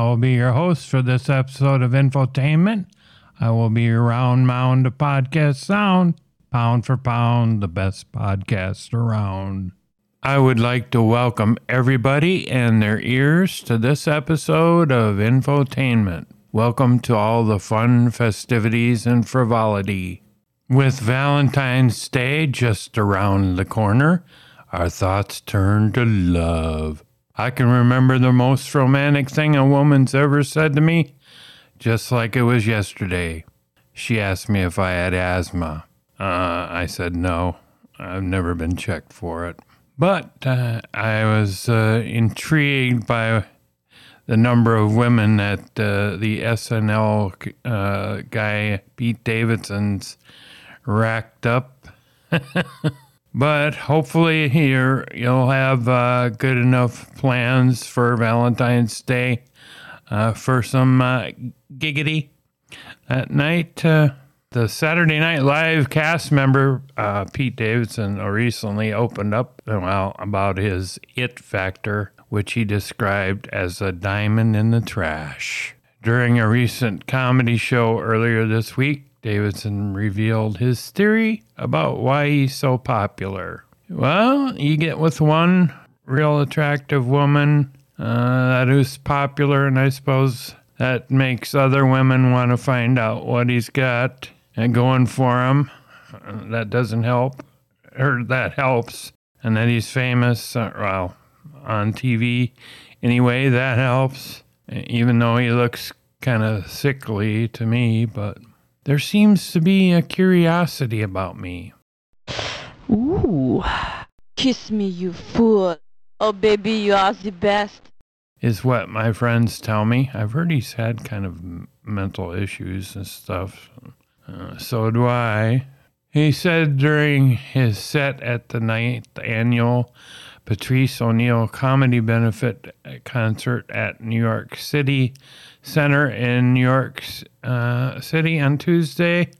I will be your host for this episode of Infotainment. I will be your round mound of podcast sound, pound for pound, the best podcast around. I would like to welcome everybody and their ears to this episode of Infotainment. Welcome to all the fun festivities and frivolity. With Valentine's Day just around the corner, our thoughts turn to love. I can remember the most romantic thing a woman's ever said to me, just like it was yesterday. She asked me if I had asthma. Uh, I said no. I've never been checked for it. But uh, I was uh, intrigued by the number of women that uh, the SNL uh, guy Pete Davidson's racked up. but hopefully here you'll have uh, good enough plans for Valentine's Day uh, for some uh, giggity at night. Uh, the Saturday Night Live cast member uh, Pete Davidson recently opened up well about his it factor, which he described as a diamond in the trash. During a recent comedy show earlier this week, Davidson revealed his theory about why he's so popular. Well, you get with one real attractive woman uh, that is popular, and I suppose that makes other women want to find out what he's got and going for him. Uh, that doesn't help, or that helps, and that he's famous, uh, well, on TV. Anyway, that helps, even though he looks kind of sickly to me, but there seems to be a curiosity about me. Ooh. Kiss me, you fool. Oh, baby, you are the best. Is what my friends tell me. I've heard he's had kind of mental issues and stuff. Uh, so do I. He said during his set at the ninth annual Patrice O'Neal Comedy Benefit concert at New York City Center in New York uh, City on Tuesday,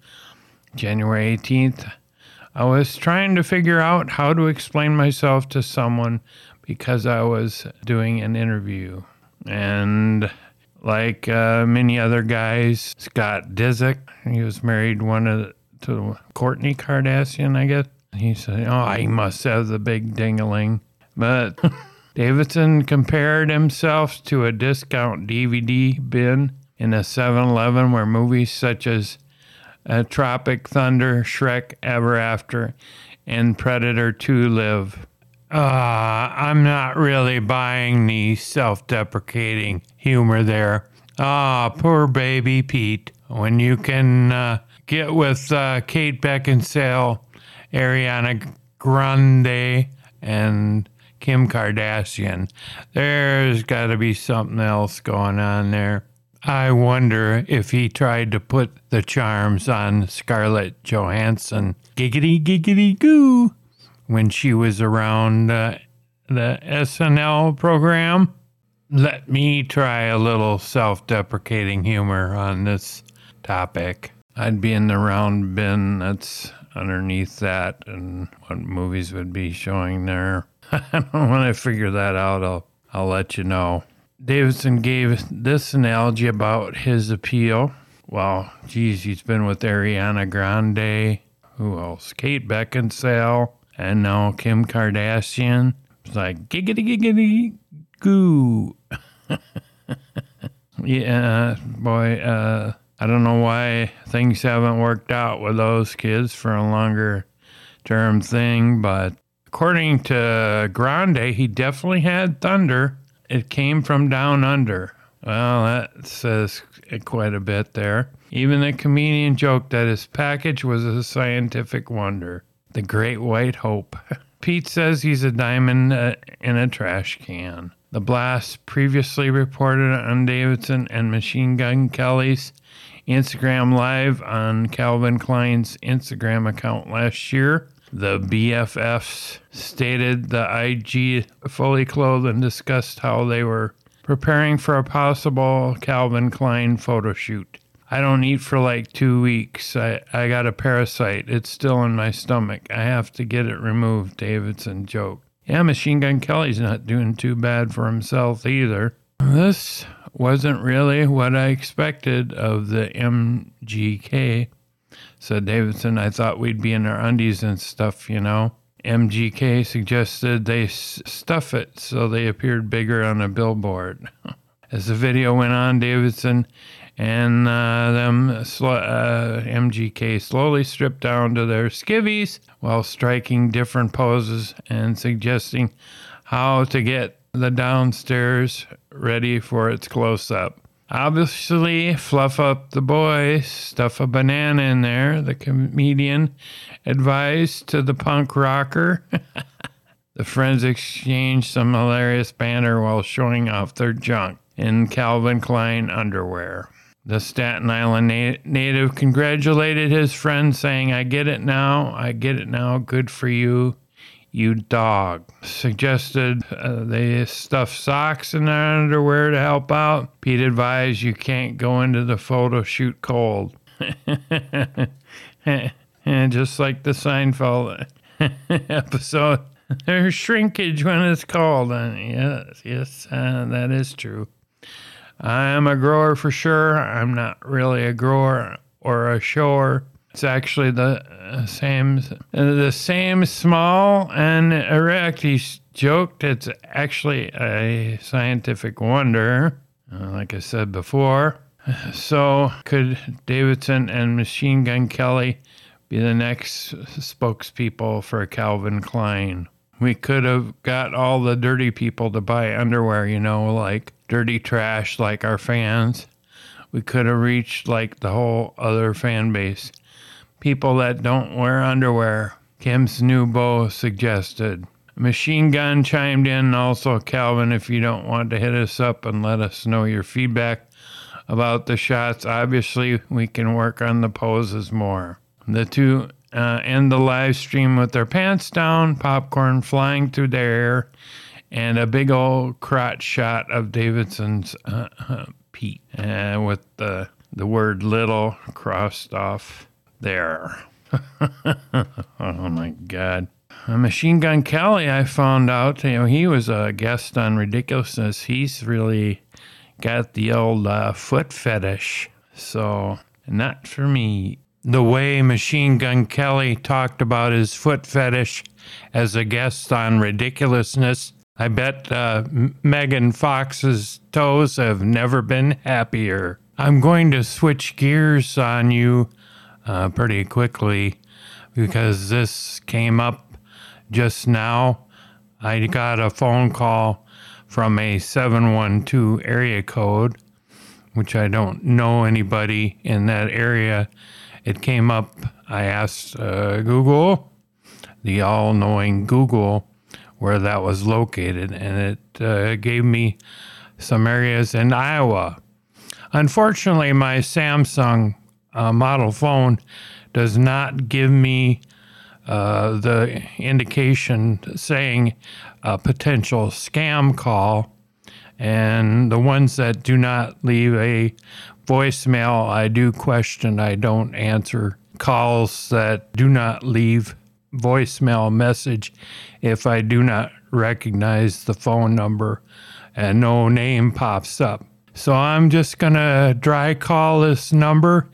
January 18th. I was trying to figure out how to explain myself to someone because I was doing an interview. And like uh, many other guys, Scott Disick, he was married one of to Kourtney Kardashian, I guess. He said, "Oh, I must have the big dingaling." But Davidson compared himself to a discount DVD bin in a 7 Eleven where movies such as uh, Tropic Thunder, Shrek Ever After, and Predator 2 live. Uh, I'm not really buying the self deprecating humor there. Ah, poor baby Pete. When you can uh, get with uh, Kate Beckinsale, Ariana Grande, and Kim Kardashian. There's got to be something else going on there. I wonder if he tried to put the charms on Scarlett Johansson. Giggity, giggity, goo. When she was around uh, the SNL program. Let me try a little self deprecating humor on this topic. I'd be in the round bin that's underneath that and what movies would be showing there. when I figure that out, I'll I'll let you know. Davidson gave this analogy about his appeal. Well, geez, he's been with Ariana Grande. Who else? Kate Beckinsale, and now Kim Kardashian. It's like giggity giggity goo. yeah, boy. Uh, I don't know why things haven't worked out with those kids for a longer term thing, but According to Grande, he definitely had thunder. It came from down under. Well, that says quite a bit there. Even the comedian joked that his package was a scientific wonder. The Great White Hope. Pete says he's a diamond uh, in a trash can. The blast previously reported on Davidson and Machine Gun Kelly's Instagram Live on Calvin Klein's Instagram account last year. The BFFs stated the IG fully clothed and discussed how they were preparing for a possible Calvin Klein photo shoot. I don't eat for like two weeks. I, I got a parasite. It's still in my stomach. I have to get it removed, Davidson joked. Yeah, Machine Gun Kelly's not doing too bad for himself either. This wasn't really what I expected of the MGK, said Davidson. I thought we'd be in our undies and stuff, you know. MGK suggested they s- stuff it so they appeared bigger on a billboard. As the video went on, Davidson and uh, them sl- uh, MGK slowly stripped down to their skivvies while striking different poses and suggesting how to get the downstairs ready for its close up. Obviously, fluff up the boys, stuff a banana in there, the comedian advised to the punk rocker. the friends exchanged some hilarious banter while showing off their junk in Calvin Klein underwear. The Staten Island na- native congratulated his friend, saying, I get it now, I get it now, good for you, you dog. Suggested uh, they stuff socks in their underwear to help out. Pete advised you can't go into the photo shoot cold. and just like the Seinfeld episode, there's shrinkage when it's cold. And yes, yes, uh, that is true. I'm a grower for sure. I'm not really a grower or a shower. It's actually the uh, same, uh, the same small and erect. He joked it's actually a scientific wonder, uh, like I said before. So, could Davidson and Machine Gun Kelly be the next spokespeople for Calvin Klein? We could have got all the dirty people to buy underwear, you know, like dirty trash, like our fans. We could have reached like the whole other fan base. People that don't wear underwear. Kim's new beau suggested. Machine Gun chimed in also, Calvin, if you don't want to hit us up and let us know your feedback about the shots, obviously we can work on the poses more. The two uh, end the live stream with their pants down, popcorn flying through the air, and a big old crotch shot of Davidson's uh, uh, Pete uh, with the, the word little crossed off there. oh my God. Machine Gun Kelly, I found out, you know, he was a guest on Ridiculousness. He's really got the old uh, foot fetish. So, not for me. The way Machine Gun Kelly talked about his foot fetish as a guest on Ridiculousness, I bet uh, Megan Fox's toes have never been happier. I'm going to switch gears on you uh, pretty quickly because this came up just now. I got a phone call from a 712 area code, which I don't know anybody in that area. It came up, I asked uh, Google, the all knowing Google, where that was located, and it uh, gave me some areas in Iowa. Unfortunately, my Samsung uh, model phone does not give me uh, the indication saying a potential scam call. And the ones that do not leave a voicemail, I do question. I don't answer calls that do not leave voicemail message if I do not recognize the phone number and no name pops up. So I'm just going to dry call this number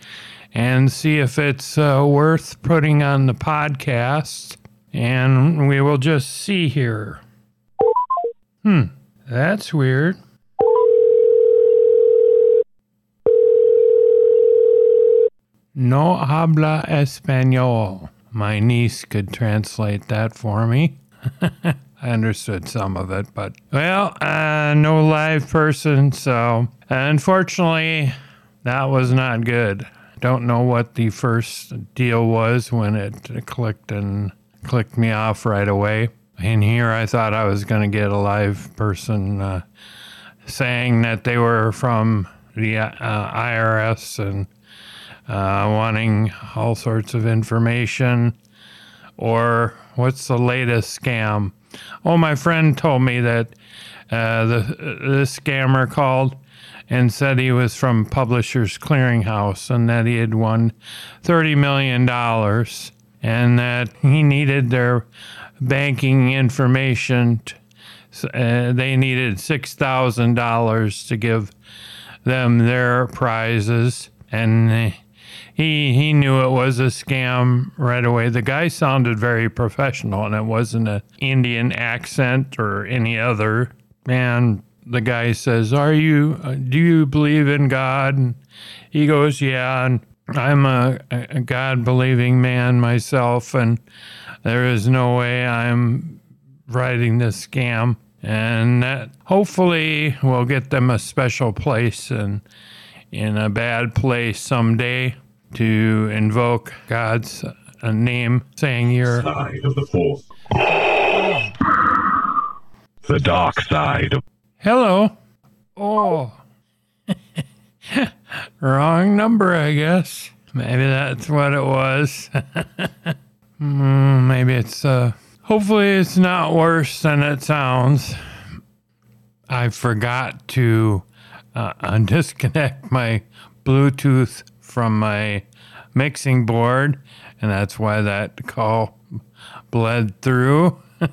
and see if it's uh, worth putting on the podcast. And we will just see here. Hmm, that's weird. No habla español. My niece could translate that for me. I understood some of it, but well, uh, no live person, so unfortunately, that was not good. Don't know what the first deal was when it clicked and clicked me off right away. In here, I thought I was going to get a live person uh, saying that they were from the uh, IRS and uh, wanting all sorts of information. Or what's the latest scam? Oh, my friend told me that uh, the scammer called and said he was from Publishers Clearinghouse and that he had won thirty million dollars and that he needed their banking information. T- uh, they needed $6,000 to give them their prizes. And he, he knew it was a scam right away. The guy sounded very professional, and it wasn't an Indian accent or any other. And the guy says, "Are you? Uh, do you believe in God?" And he goes, "Yeah." And I'm a, a God believing man myself, and there is no way I'm writing this scam. And that hopefully will get them a special place and in a bad place someday to invoke God's uh, name, saying you're side of the force. The dark side of Hello. Oh. Wrong number, I guess. Maybe that's what it was. Hmm, maybe it's, uh, hopefully it's not worse than it sounds. I forgot to uh, disconnect my Bluetooth from my mixing board, and that's why that call bled through.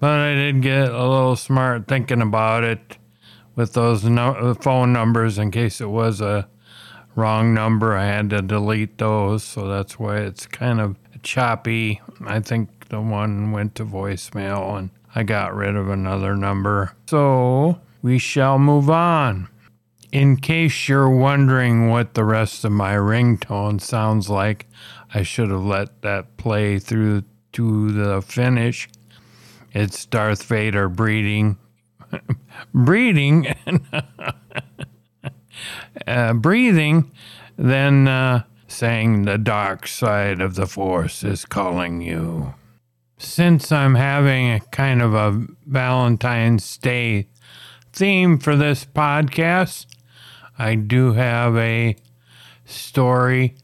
But I did get a little smart thinking about it with those no- phone numbers in case it was a wrong number. I had to delete those, so that's why it's kind of choppy. I think the one went to voicemail and I got rid of another number. So we shall move on. In case you're wondering what the rest of my ringtone sounds like, I should have let that play through to the finish. It's Darth Vader breeding, breeding, uh, breathing, then uh, saying the dark side of the Force is calling you. Since I'm having a kind of a Valentine's Day theme for this podcast, I do have a story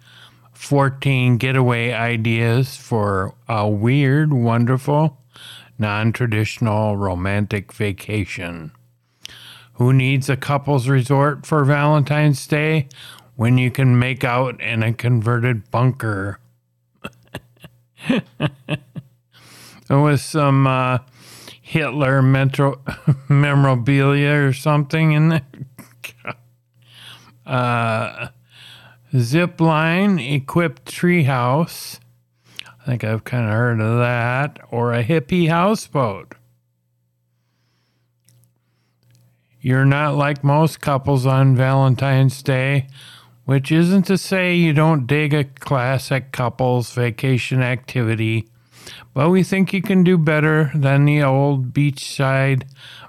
14 getaway ideas for a weird, wonderful, non traditional romantic vacation. Who needs a couple's resort for Valentine's Day when you can make out in a converted bunker? was some uh, Hitler metro- memorabilia or something in there. uh, zip line equipped treehouse. I think I've kind of heard of that. Or a hippie houseboat. You're not like most couples on Valentine's Day, which isn't to say you don't dig a classic couples vacation activity, but we think you can do better than the old beachside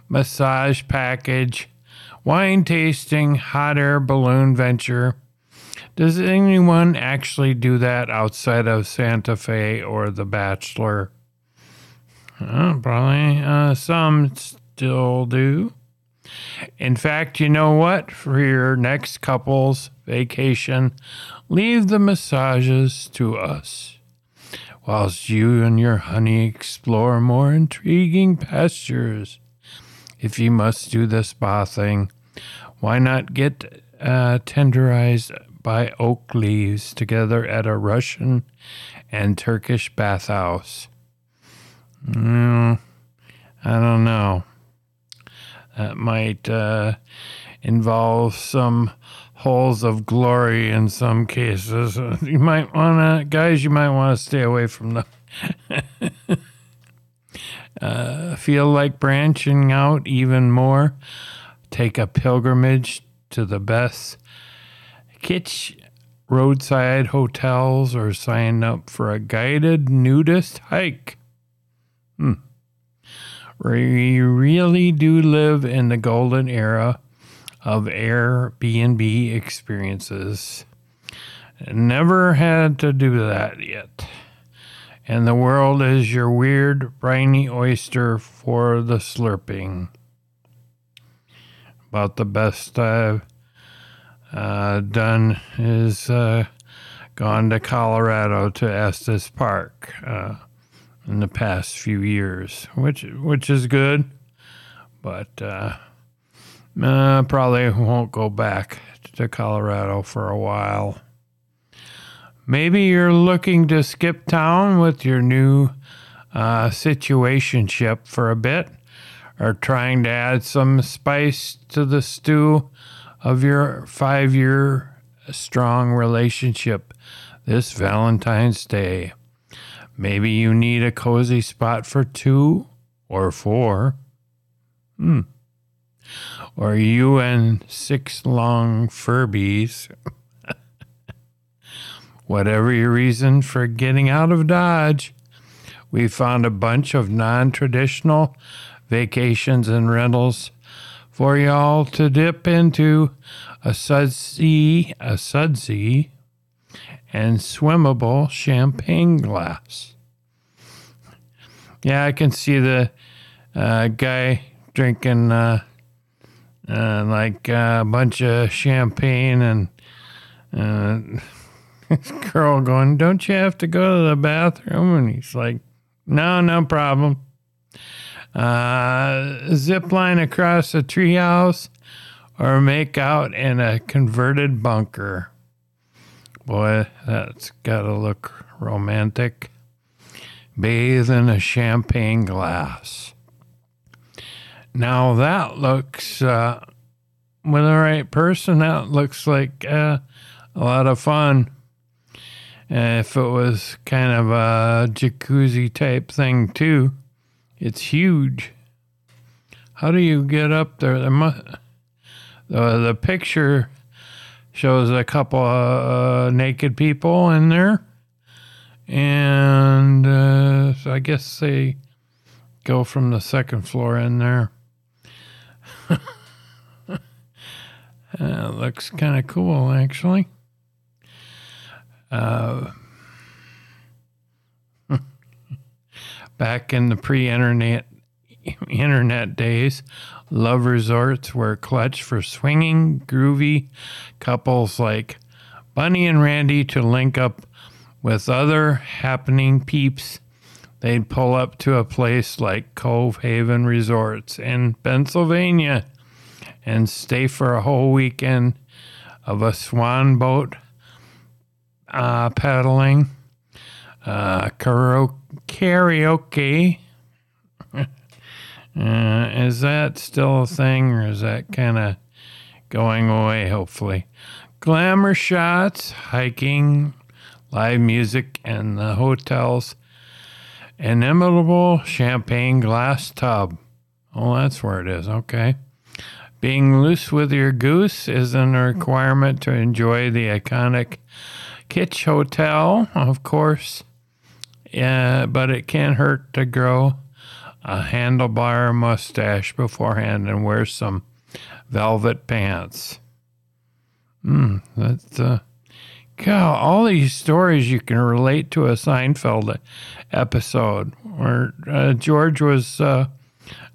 massage package, wine tasting, hot air balloon venture. Does anyone actually do that outside of Santa Fe or The Bachelor? Uh, probably uh, some still do. In fact, you know what? For your next couple's vacation, leave the massages to us, whilst you and your honey explore more intriguing pastures. If you must do the spa thing, why not get uh, tenderized by oak leaves together at a Russian and Turkish bathhouse? Mm, I don't know. That might uh, involve some holes of glory in some cases. You might want to, guys, you might want to stay away from the. uh, feel like branching out even more? Take a pilgrimage to the best kitsch roadside hotels or sign up for a guided nudist hike. Hmm. We really do live in the golden era of Airbnb experiences. Never had to do that yet. And the world is your weird, briny oyster for the slurping. About the best I've uh, done is uh, gone to Colorado to Estes Park. Uh, in the past few years, which which is good, but uh, uh, probably won't go back to Colorado for a while. Maybe you're looking to skip town with your new uh, situationship for a bit or trying to add some spice to the stew of your five year strong relationship this Valentine's Day. Maybe you need a cozy spot for two or four. Hmm. Or you and six long Furbies. Whatever your reason for getting out of Dodge, we found a bunch of non traditional vacations and rentals for y'all to dip into a sudsy, a sudsy, and swimmable champagne glass. Yeah, I can see the uh, guy drinking uh, uh, like a bunch of champagne and uh, this girl going, Don't you have to go to the bathroom? And he's like, No, no problem. Uh, zip line across a treehouse or make out in a converted bunker. Boy, that's got to look romantic. Bathe in a champagne glass. Now that looks, uh, with the right person, that looks like uh, a lot of fun. If it was kind of a jacuzzi type thing too, it's huge. How do you get up there? There must, the the picture shows a couple uh, naked people in there, and uh, so I guess they go from the second floor in there. Uh, looks kind of cool, actually. Uh, back in the pre-internet internet days, love resorts were clutch for swinging, groovy couples like Bunny and Randy to link up with other happening peeps. They'd pull up to a place like Cove Haven Resorts in Pennsylvania and stay for a whole weekend of a swan boat uh, paddling, uh, karaoke. karaoke. uh, is that still a thing or is that kind of going away, hopefully? Glamour shots, hiking, live music, and the hotel's inimitable champagne glass tub. Oh, that's where it is. Okay. Being loose with your goose isn't a requirement to enjoy the iconic Kitsch Hotel, of course. Yeah, but it can't hurt to grow a handlebar mustache beforehand and wear some velvet pants. Hmm, that's uh, God, all these stories you can relate to a Seinfeld episode where uh, George was uh,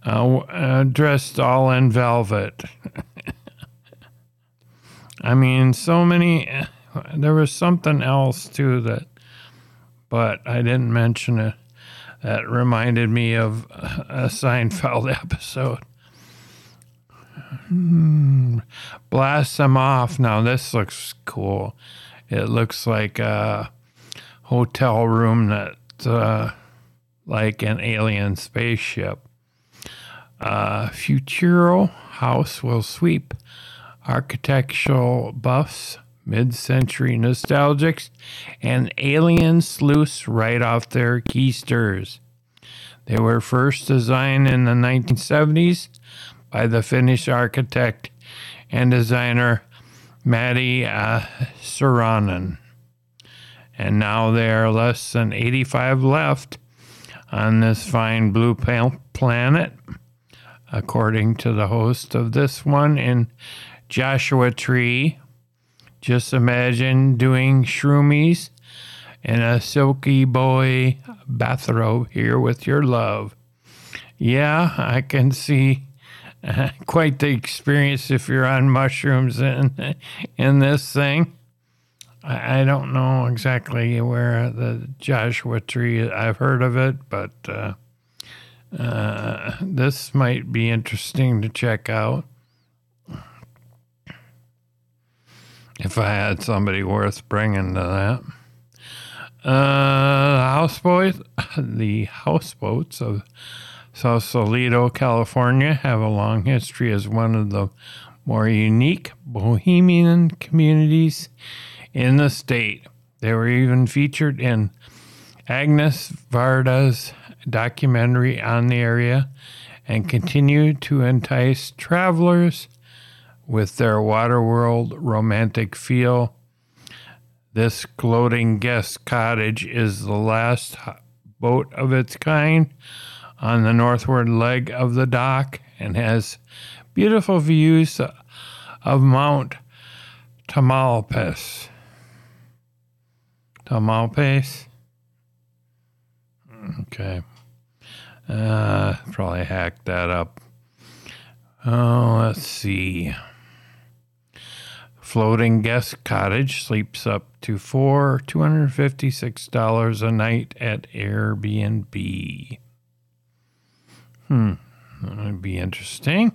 uh, uh, dressed all in velvet. I mean, so many. There was something else too that, but I didn't mention it. That reminded me of a Seinfeld episode. Hmm. Blast them off. Now, this looks cool. It looks like a hotel room that, uh, like an alien spaceship. Uh, Futuro House will sweep architectural buffs, mid century nostalgics, and alien sleuths right off their keysters. They were first designed in the 1970s by the Finnish architect and designer Matti uh, Suuronen. And now there are less than 85 left on this fine blue planet according to the host of this one in Joshua Tree. Just imagine doing shroomies in a silky boy bathrobe here with your love. Yeah, I can see uh, quite the experience if you're on mushrooms in, in this thing. I, I don't know exactly where the Joshua Tree, I've heard of it, but. Uh, uh, this might be interesting to check out. If I had somebody worth bringing to that. Uh, houseboat, the houseboats of Sausalito, California, have a long history as one of the more unique bohemian communities in the state. They were even featured in Agnes Varda's documentary on the area and continue to entice travelers with their Waterworld romantic feel. This gloating guest cottage is the last boat of its kind on the northward leg of the dock and has beautiful views of Mount Tamalpais. Tamalpais? Okay. Uh, probably hacked that up. Oh, let's see. Floating guest cottage sleeps up to four two hundred fifty six dollars a night at Airbnb. Hmm, that would be interesting.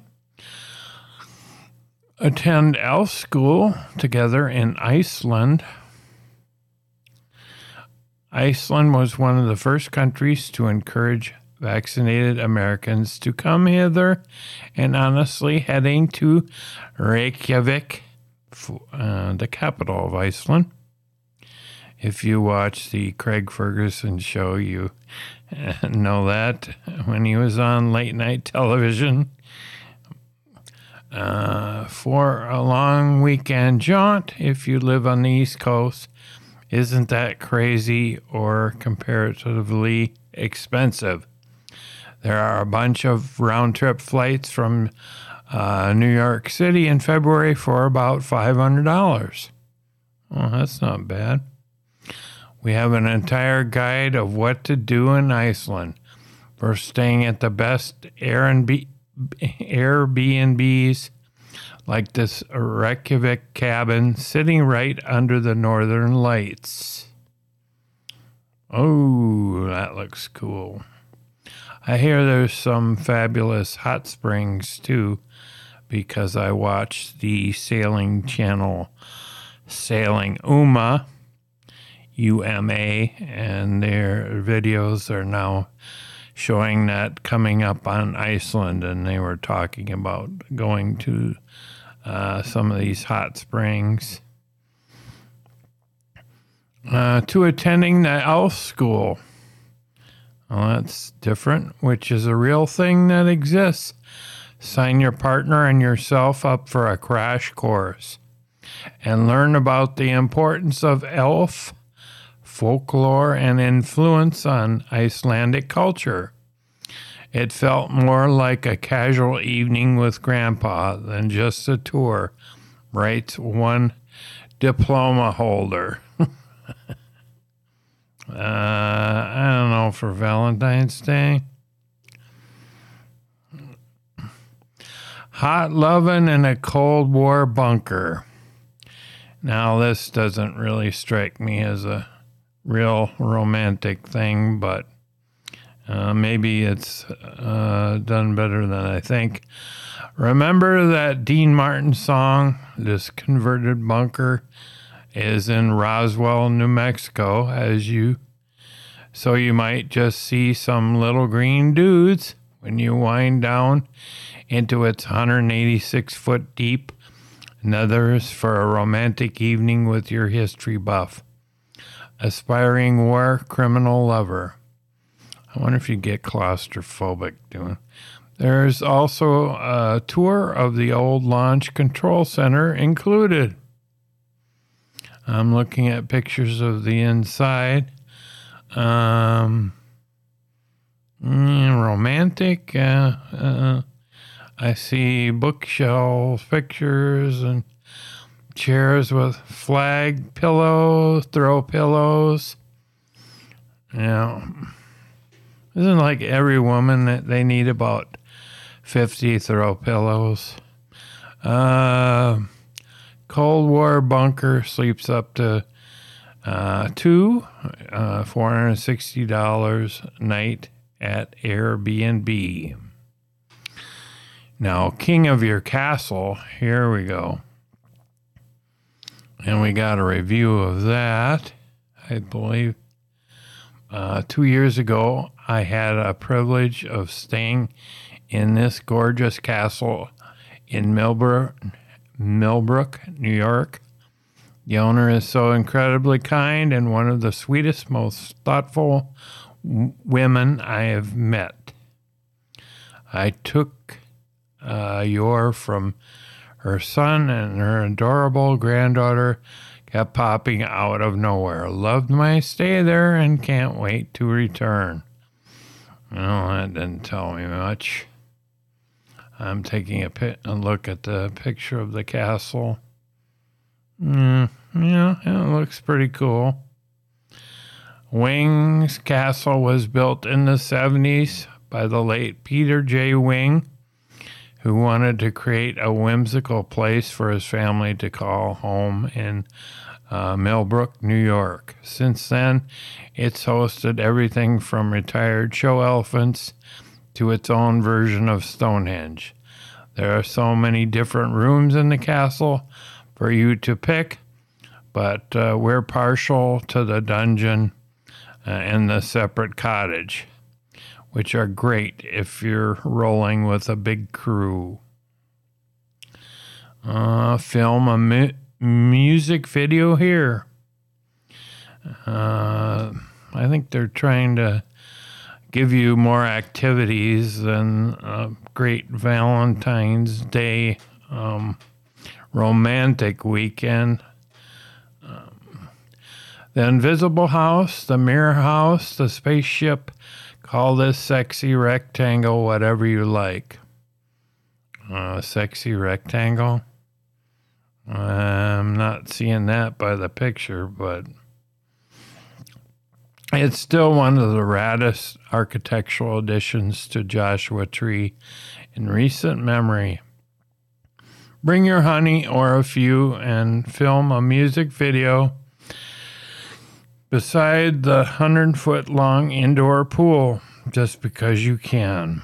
Attend elf school together in Iceland. Iceland was one of the first countries to encourage vaccinated Americans to come hither, and honestly, heading to Reykjavik, uh, the capital of Iceland. If you watch the Craig Ferguson show, you uh, know that when he was on late night television. Uh, for a long weekend jaunt, if you live on the East Coast, isn't that crazy or comparatively expensive? There are a bunch of round trip flights from uh, New York City in February for about $500. Well, that's not bad. We have an entire guide of what to do in Iceland. We're staying at the best Airbnb, Airbnbs like this Reykjavik cabin sitting right under the northern lights. Oh, that looks cool. I hear there's some fabulous hot springs too, because I watched the sailing channel Sailing Uma, UMA, and their videos are now showing that coming up on Iceland, and they were talking about going to uh, some of these hot springs. Uh, to attending the elf school. Well, that's different, which is a real thing that exists. Sign your partner and yourself up for a crash course and learn about the importance of elf folklore and influence on Icelandic culture. It felt more like a casual evening with Grandpa than just a tour, writes one diploma holder. Uh, I don't know for Valentine's Day. Hot loving in a Cold War bunker. Now, this doesn't really strike me as a real romantic thing, but uh, maybe it's uh, done better than I think. Remember that Dean Martin song, This Converted Bunker? Is in Roswell, New Mexico, as you so you might just see some little green dudes when you wind down into its 186 foot deep nethers for a romantic evening with your history buff, aspiring war criminal lover. I wonder if you get claustrophobic doing. There's also a tour of the old launch control center included. I'm looking at pictures of the inside. Um, mm, romantic. Uh, uh, I see bookshelves, pictures, and chairs with flag pillows, throw pillows. Know, isn't like every woman that they need about 50 throw pillows. Uh, Cold War bunker sleeps up to uh, two, uh, $460 a night at Airbnb. Now, King of Your Castle, here we go. And we got a review of that, I believe. uh, two years ago, I had a privilege of staying in this gorgeous castle in Millbrook, Millbrook, New York. The owner is so incredibly kind and one of the sweetest, most thoughtful w- women I have met. I took uh, your from her son and her adorable granddaughter kept popping out of nowhere. Loved my stay there and can't wait to return. Well, that didn't tell me much. I'm taking a, pi- a look at the picture of the castle. Mm, yeah, it looks pretty cool. Wing's Castle was built in the 70s by the late Peter J. Wing, who wanted to create a whimsical place for his family to call home in uh, Millbrook, New York. Since then, it's hosted everything from retired show elephants to its own version of Stonehenge. There are so many different rooms in the castle for you to pick, but uh, we're partial to the dungeon uh, and the separate cottage, which are great if you're rolling with a big crew. Uh, film a mu- music video here. Uh, I think they're trying to give you more activities than a great Valentine's Day um, romantic weekend. Um, the Invisible House, the Mirror House, the spaceship. Call this sexy rectangle whatever you like. Uh, sexy rectangle. I'm not seeing that by the picture, but it's still one of the raddest architectural additions to Joshua Tree in recent memory. Bring your honey or a few and film a music video beside the 100 foot long indoor pool just because you can.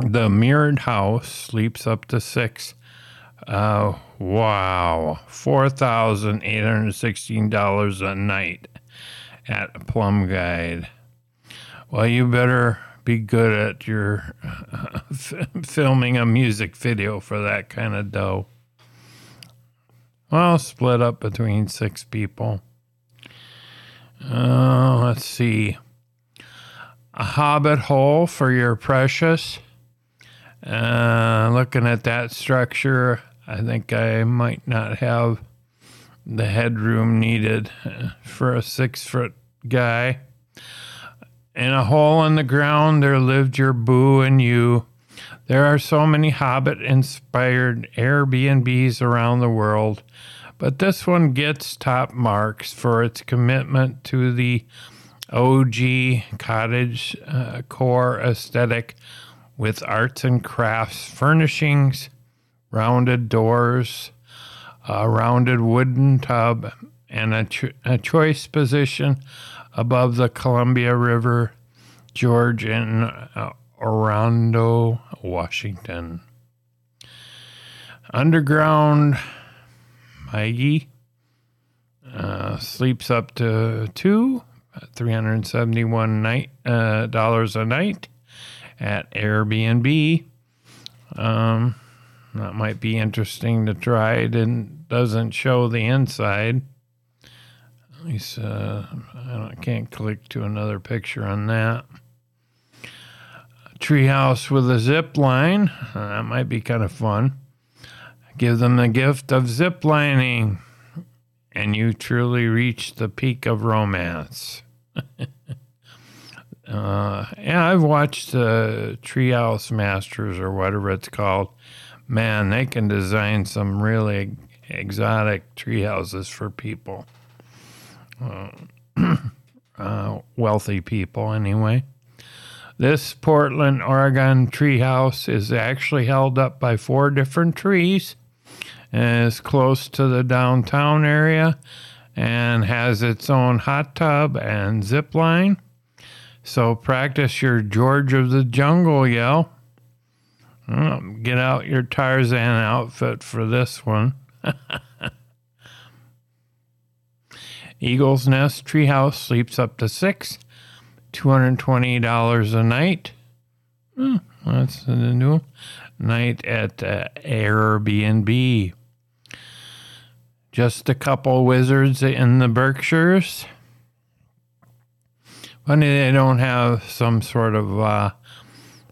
The mirrored house sleeps up to six. Uh, wow, $4,816 a night at Plum Guide. Well, you better be good at your uh, f- filming a music video for that kind of dough. Well, split up between six people. Uh, let's see. A hobbit hole for your precious. Uh, looking at that structure, I think I might not have the headroom needed for a six foot guy. In a hole in the ground, there lived your boo and you. There are so many Hobbit inspired Airbnbs around the world, but this one gets top marks for its commitment to the OG cottage uh, core aesthetic with arts and crafts furnishings, rounded doors, a rounded wooden tub, and a, ch- a choice position above the Columbia River, George in uh, Orondo, Washington. Underground Maggie uh, sleeps up to two, 371 night, uh, dollars a night at Airbnb. Um, that might be interesting to try. It doesn't show the inside. At least uh, I can't click to another picture on that. Treehouse with a zip line. Uh, that might be kind of fun. Give them the gift of zip lining, and you truly reach the peak of romance. uh, yeah, I've watched uh, Treehouse Masters or whatever it's called. Man, they can design some really exotic tree houses for people. Uh, uh, wealthy people, anyway. This Portland, Oregon treehouse is actually held up by four different trees and is close to the downtown area and has its own hot tub and zip line. So practice your George of the Jungle yell. Mm, Get out your Tarzan outfit for this one. Eagles Nest Treehouse sleeps up to six, $220 a night. Hmm, that's the new night at uh, Airbnb. Just a couple wizards in the Berkshires. Funny they don't have some sort of uh,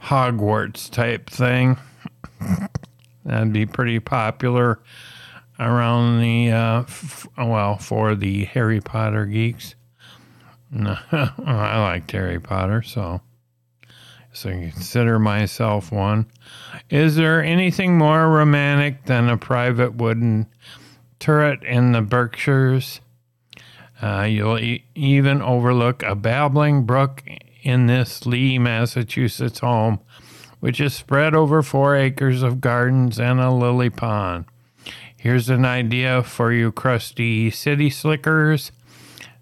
Hogwarts type thing. That'd be pretty popular around the, uh, f- well, for the Harry Potter geeks. No, I liked Harry Potter, so so consider myself one. Is there anything more romantic than a private wooden turret in the Berkshires? Uh, you'll e- even overlook a babbling brook in this Lee, Massachusetts home, which is spread over four acres of gardens and a lily pond. Here's an idea for you crusty city slickers.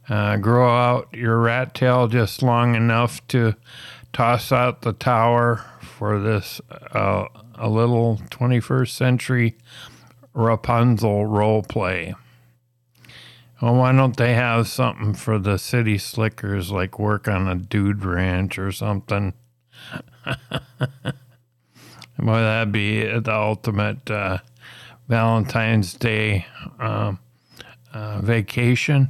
Uh, grow out your rat tail just long enough to toss out the tower for this uh, a little 21st century Rapunzel role play. Well, why don't they have something for the city slickers, like work on a dude ranch or something? Boy, that'd be the ultimate uh, Valentine's Day um, uh, vacation.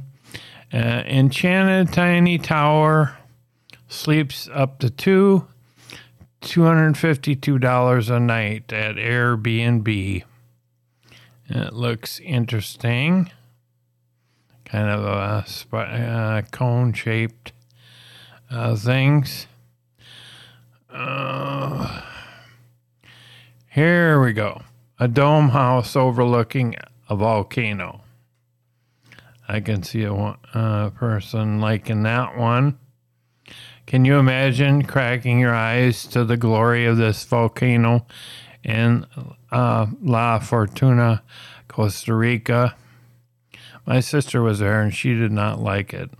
Uh, Enchanted Tiny Tower sleeps up to two, $252 a night at Airbnb. It looks interesting. Kind of a sp- uh, cone shaped uh, things. Uh, here we go. A dome house overlooking a volcano. I can see a uh, person liking that one. Can you imagine cracking your eyes to the glory of this volcano in uh, La Fortuna, Costa Rica? My sister was there and she did not like it.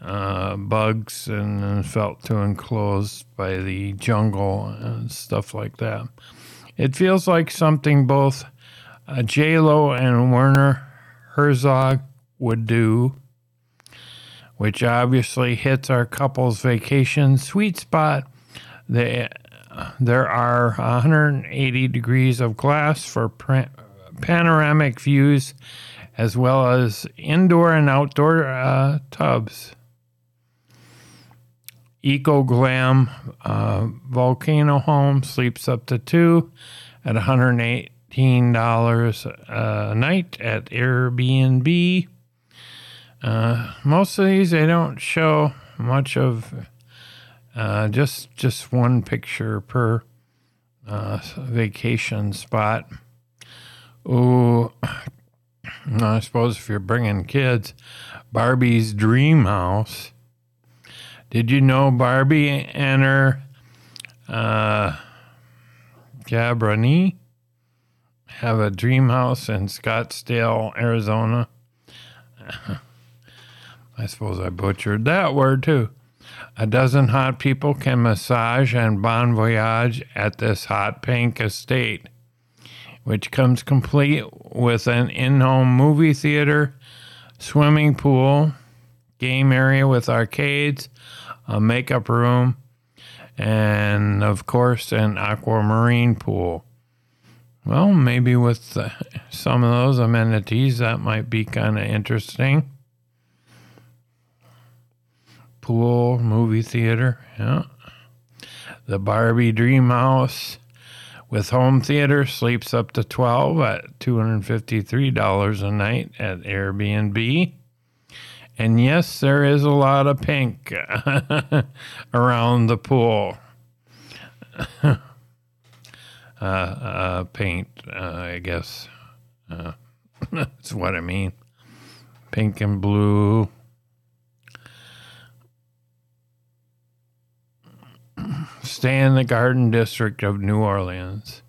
Uh, bugs and, and felt too enclosed by the jungle and stuff like that. It feels like something both uh, J Lo and Werner Herzog would do, which obviously hits our couple's vacation sweet spot. They, there are 180 degrees of glass for panoramic views, as well as indoor and outdoor uh, tubs. Eco Glam uh, Volcano Home sleeps up to two at $118 a night at Airbnb. Uh, most of these they don't show much of, uh, just just one picture per uh, vacation spot. Ooh, I suppose if you're bringing kids, Barbie's Dream House. Did you know Barbie and her uh, Jabrani have a dream house in Scottsdale, Arizona? I suppose I butchered that word too. A dozen hot people can massage and bon voyage at this hot pink estate, which comes complete with an in home movie theater, swimming pool, game area with arcades, a makeup room, and of course, an aquamarine pool. Well, maybe with uh, some of those amenities, that might be kind of interesting. Pool, movie theater, yeah. The Barbie Dream House with home theater sleeps up to 12 at $253 a night at Airbnb. And yes, there is a lot of pink around the pool. uh, uh, paint, uh, I guess. Uh, that's what I mean. Pink and blue. Stay in the Garden District of New Orleans.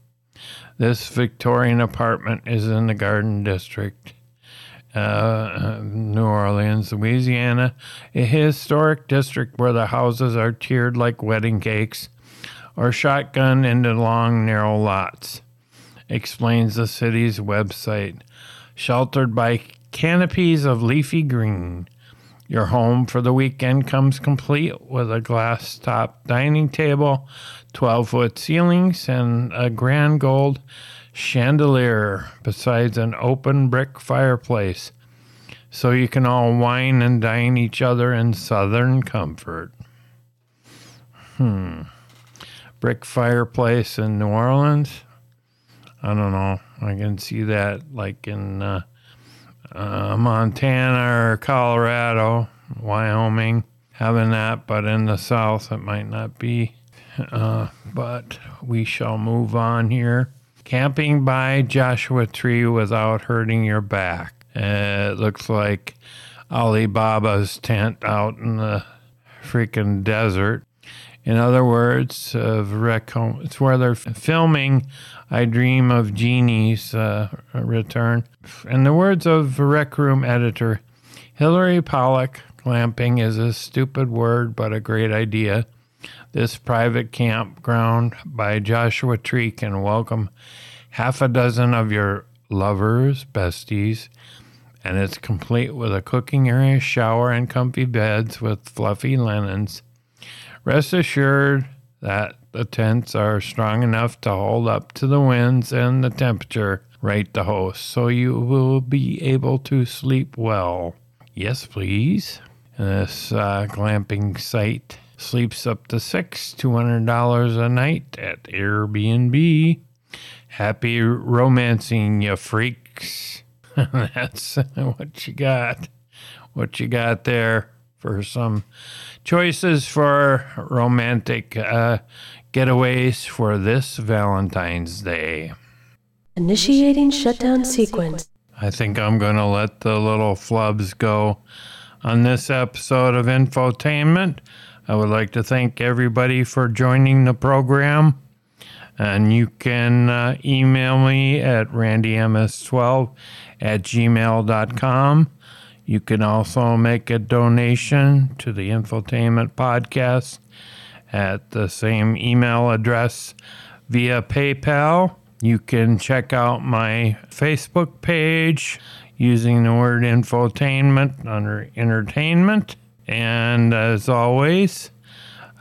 This Victorian apartment is in the Garden District uh, New Orleans, Louisiana, a historic district where the houses are tiered like wedding cakes or shotgun into long, narrow lots, explains the city's website. Sheltered by canopies of leafy green. Your home for the weekend comes complete with a glass top dining table, 12 foot ceilings, and a grand gold chandelier, besides an open brick fireplace. So you can all wine and dine each other in southern comfort. Hmm. Brick fireplace in New Orleans? I don't know. I can see that like in uh, uh, Montana or Colorado, Wyoming, having that, but in the South it might not be. Uh, but we shall move on here. Camping by Joshua Tree without hurting your back. Uh, it looks like Alibaba's tent out in the freaking desert. In other words, uh, Rec it's where they're filming I Dream of Jeannie's uh, return. In the words of Rec Room editor Hillary Pollock, glamping is a stupid word but a great idea. This private campground by Joshua Tree can welcome half a dozen of your lovers, besties, and it's complete with a cooking area, shower, and comfy beds with fluffy linens. Rest assured that the tents are strong enough to hold up to the winds and the temperature, rate the host, so you will be able to sleep well. Yes, please. This uh, glamping site sleeps up to six, $200 a night at Airbnb. Happy romancing, you freaks. That's what you got. What you got there for some choices for romantic uh, getaways for this Valentine's Day. Initiating shutdown sequence. I think I'm going to let the little flubs go on this episode of Infotainment. I would like to thank everybody for joining the program. And you can uh, email me at randyms12 at gmail.com. You can also make a donation to the Infotainment Podcast at the same email address via PayPal. You can check out my Facebook page using the word infotainment under entertainment. And as always,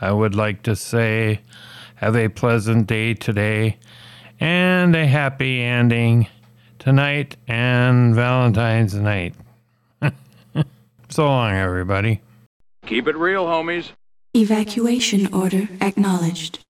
I would like to say have a pleasant day today and a happy ending tonight and Valentine's night. So long, everybody. Keep it real, homies. Evacuation order acknowledged.